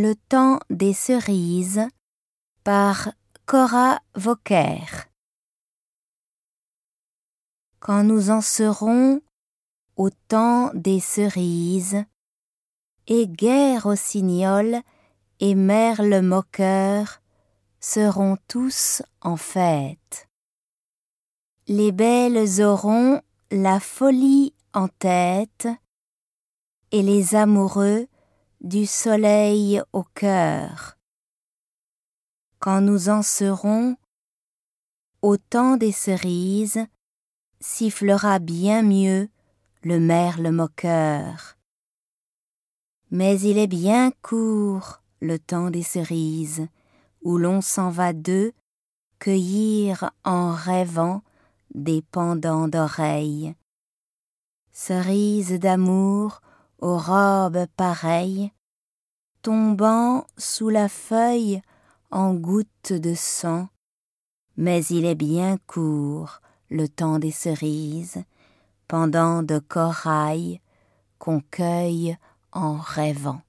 Le temps des cerises par Cora Vauquer. Quand nous en serons au temps des cerises, et guerre rossignol et merle moqueur seront tous en fête. Les belles auront la folie en tête, et les amoureux du soleil au cœur. Quand nous en serons au temps des cerises, sifflera bien mieux le merle moqueur. Mais il est bien court le temps des cerises, où l'on s'en va d'eux cueillir en rêvant des pendants d'oreilles. Cerises d'amour aux robes pareilles, tombant sous la feuille en gouttes de sang, mais il est bien court le temps des cerises, pendant de corail qu'on cueille en rêvant.